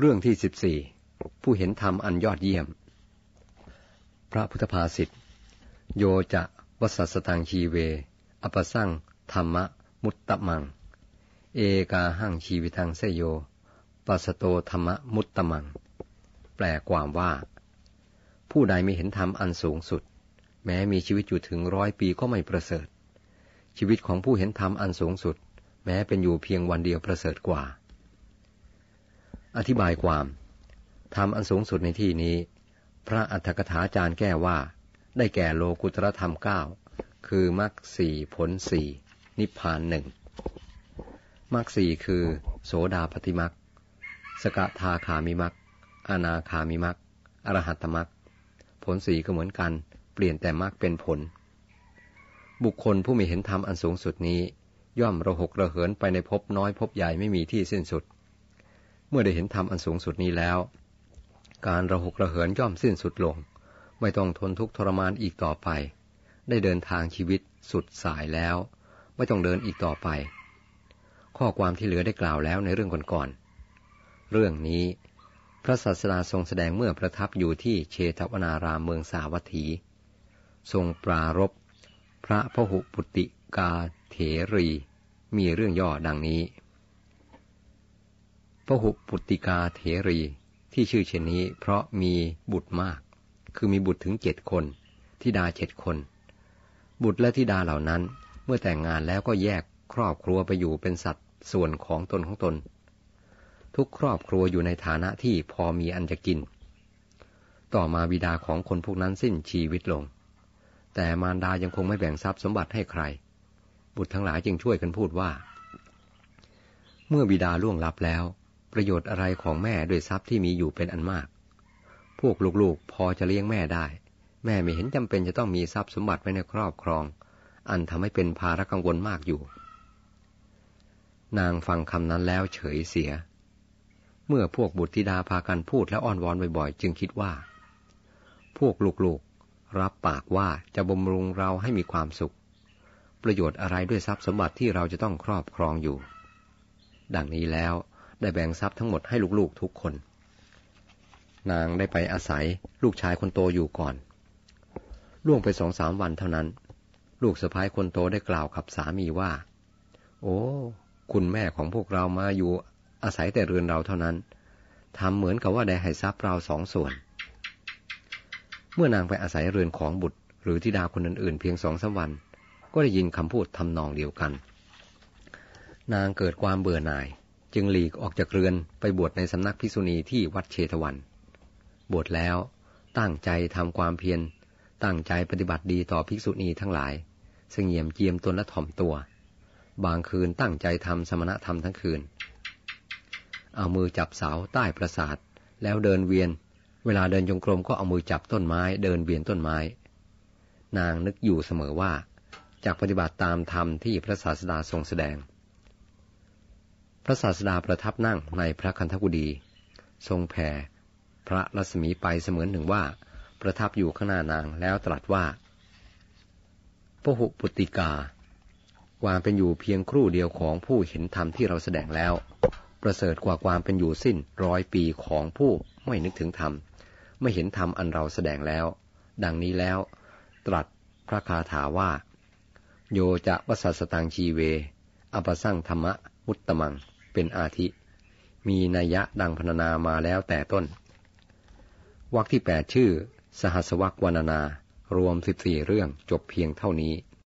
เรื่องที่สิบสี่ผู้เห็นธรรมอันยอดเยี่ยม พระพุทธภาษิตโยจะวัสสตังชีเว อปสั่งธรรมะมุตตะมัง เอกาหังชีวิตังเสโยปัสโตธรรมะมุตตะมัง แปลความว่า ผู้ใดไม่เห็นธรรมอันสูงสุด แม้มีชีวิตอยู่ถึงร้อยปีก็ไม่ประเสริฐ ชีวิตของผู้เห็นธรรมอันสูงสุด แม้เป็นอยู่เพียงวันเดียวประเสริฐกว่า อธิบายความธรรมอันสูงสุดในที่นี้ พระอัฏฐกถาจารย์แก้ว่า ได้แก่โลกุตรธรรมเก้าคือมรรคสี่ผลสี่นิพพานหนึ่งมรรคสี่คือ โสดาปฏิมรรคสกทาคามิมรรคอนาคามิมรรคอรหัตมรรคผลสี่ก็เหมือนกัน เปลี่ยนแต่มรรคเป็นผล บุคคลผู้มีเห็นธรรมอันสูงสุดนี้ ย่อมระหกระเหินไปในภพน้อยภพใหญ่ไม่มีที่สิ้นสุด เมื่อได้เห็นธรรมอันสูงสุดนี้แล้ว การระหกระเหินย่อมสิ้นสุดลง ไม่ต้องทนทุกข์ทรมานอีกต่อไป ได้เดินทางชีวิตสุดสายแล้ว ไม่ต้องเดินอีกต่อไป ข้อความที่เหลือได้กล่าวแล้วในเรื่องก่อนๆเรื่องนี้พระศาสดาทรงแสดงเมื่อประทับอยู่ที่เชตวนารามเมืองสาวัตถี ทรงปรารบพระพหุปุติกาเถรี มีเรื่องย่อดังนี้ พระหุปุติกาเถรีที่ชื่อเช่นนี้ เพราะมีบุตรมาก คือมีบุตรถึงเจ็ดคนทิดาเจ็ดคน บุตรและทิดาเหล่านั้น เมื่อแต่งงานแล้วก็แยกครอบครัวไปอยู่เป็นสัตว์ส่วนของตนของตน ทุกครอบครัวอยู่ในฐานะที่พอมีอันจะกิน ต่อมาบิดาของคนพวกนั้นสิ้นชีวิตลง แต่มารดายังคงไม่แบ่งทรัพย์สมบัติให้ใคร บุตรทั้งหลายจึงช่วยกันพูดว่า เมื่อบิดาล่วงลับแล้ว ประโยชน์อะไรของแม่ด้วยทรัพย์ที่มีอยู่เป็นอันมาก พวกลูกๆพอจะเลี้ยงแม่ได้ แม่ไม่เห็นจำเป็นจะต้องมีทรัพย์สมบัติไว้ในครอบครอง อันทำให้เป็นภาระกังวลมากอยู่ นางฟังคำนั้นแล้วเฉยเสีย เมื่อพวกบุตรธิดาพากันพูดและอ้อนวอนบ่อยๆ จึงคิดว่า พวกลูกๆรับปากว่าจะบำรุงเราให้มีความสุข ประโยชน์อะไรด้วยทรัพย์สมบัติที่เราจะต้องครอบครองอยู่ ดังนี้แล้ว ได้แบ่งทรัพย์ทั้งหมดให้ลูกๆทุกคน นางได้ไปอาศัยลูกชายคนโตอยู่ก่อน ล่วงไปสองสามวันเท่านั้น ลูกสะพ้ายคนโตได้กล่าวกับสามีว่า โอ้ คุณแม่ของพวกเรามาอยู่อาศัยแต่เรือนเราเท่านั้นทำเหมือนกับว่าได้ให้ทรัพย์เราสองส่วน เมื่อนางไปอาศัยเรือนของบุตร หรือธิดาคนอื่นๆ เพียงสองสาวัน ก็ได้ยินคำพูดทำนองเดียวกัน นางเกิดความเบื่อหน่าย จึงหลีกออกจากเรือนไปบวชในสำนักภิษุณีที่วัดเชตวัน บวชแล้วตั้งใจทำความเพียร ตั้งใจปฏิบัติดีต่อภิกษุณีทั้งหลายเสงี่ยมเจียมตนและถ่อมตัว บางคืนตั้งใจทำสมณธรรมทั้งคืน เอามือจับเสาใต้ประสาท แล้วเดินเวียน เวลาเดินจงกรมก็เอามือจับต้นไม้ เดินเวียนต้นไม้ นางนึกอยู่เสมอว่าจากปฏิบัติตามธรรมที่พระศาสดาทรงแสดง พระศาสดาประทับนั่งในพระคันธกุฎีทรงแผ่พระรัศมีไปเสมือนหนึ่งว่า ประทับอยู่ข้างหน้านางแล้วตรัสว่าพหุปุติกา ความเป็นอยู่เพียงครู่เดียวของผู้เห็นธรรมที่เราแสดงแล้ว ประเสริฐกว่าความเป็นอยู่สิ้นร้อยปีของผู้ไม่นึกถึงธรรม ไม่เห็นธรรมอันเราแสดงแล้ว ดังนี้แล้ว ตรัสพระคาถาว่า โยจะวสัสตังชีเว อปสั่งธรรมะมุตตมัง เป็นอาทิ มีนัยยะดังพรรณนามาแล้วแต่ต้นวรรคที่แปดชื่อ สหัสวรรควรรณนา รวมสิบสี่เรื่องจบเพียงเท่านี้